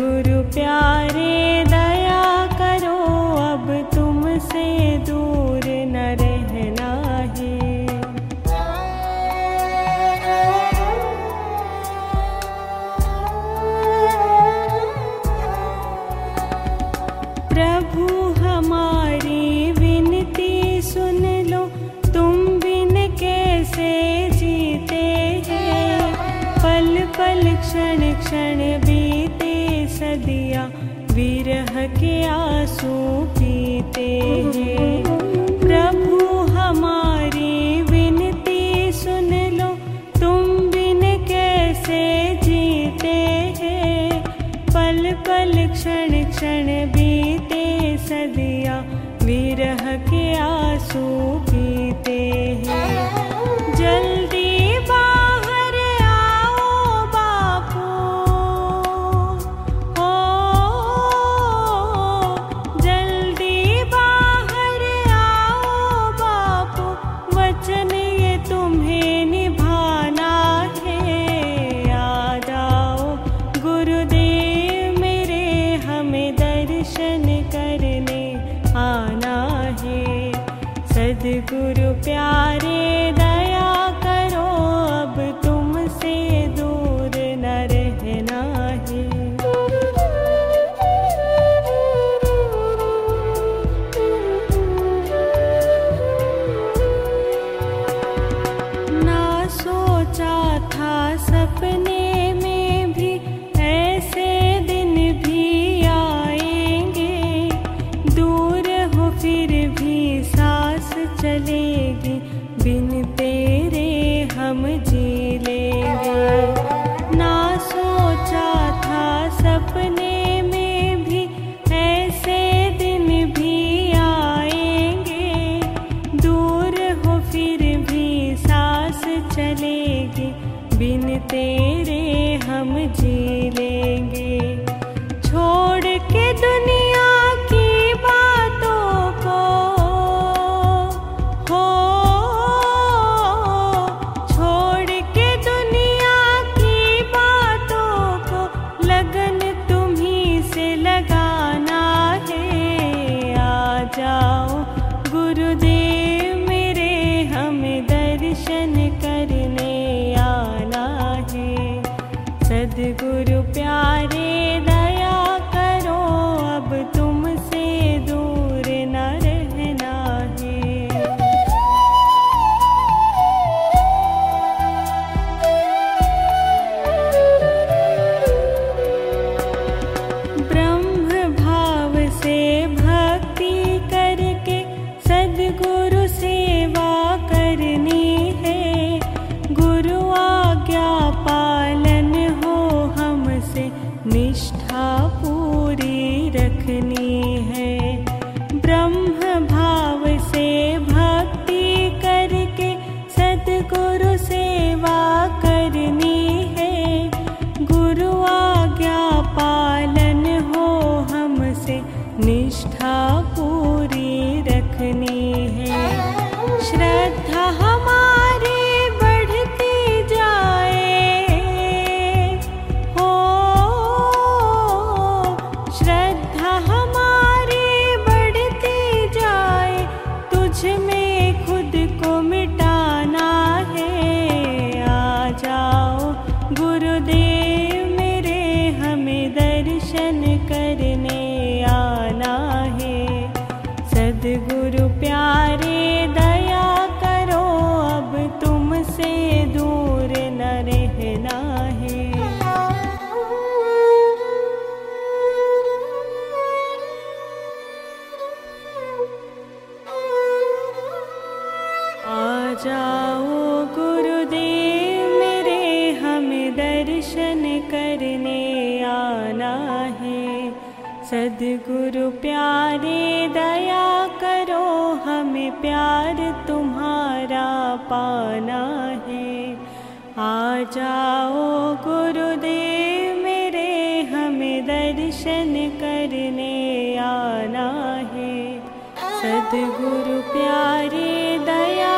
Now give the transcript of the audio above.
गुरु प्यारे दिया विरह के आँसू पीते हैं। प्रभु, हमारी विनती सुन लो, तुम बिन कैसे जीते हैं? पल पल क्षण क्षण बीते सदिया विरह के आँसू ते 알고 श्रद्धा पूरी रखनी है। श्रद्धा प्यारे, दया करो, अब तुमसे दूर न रहना है। आ जाओ गुरुदेव मेरे, हमें दर्शन करने आना सदगुरु प्यारे, दया करो, हमें प्यार तुम्हारा पाना है। आ जाओ गुरुदेव मेरे, हमें दर्शन करने आना है। सदगुरु प्यारे, दया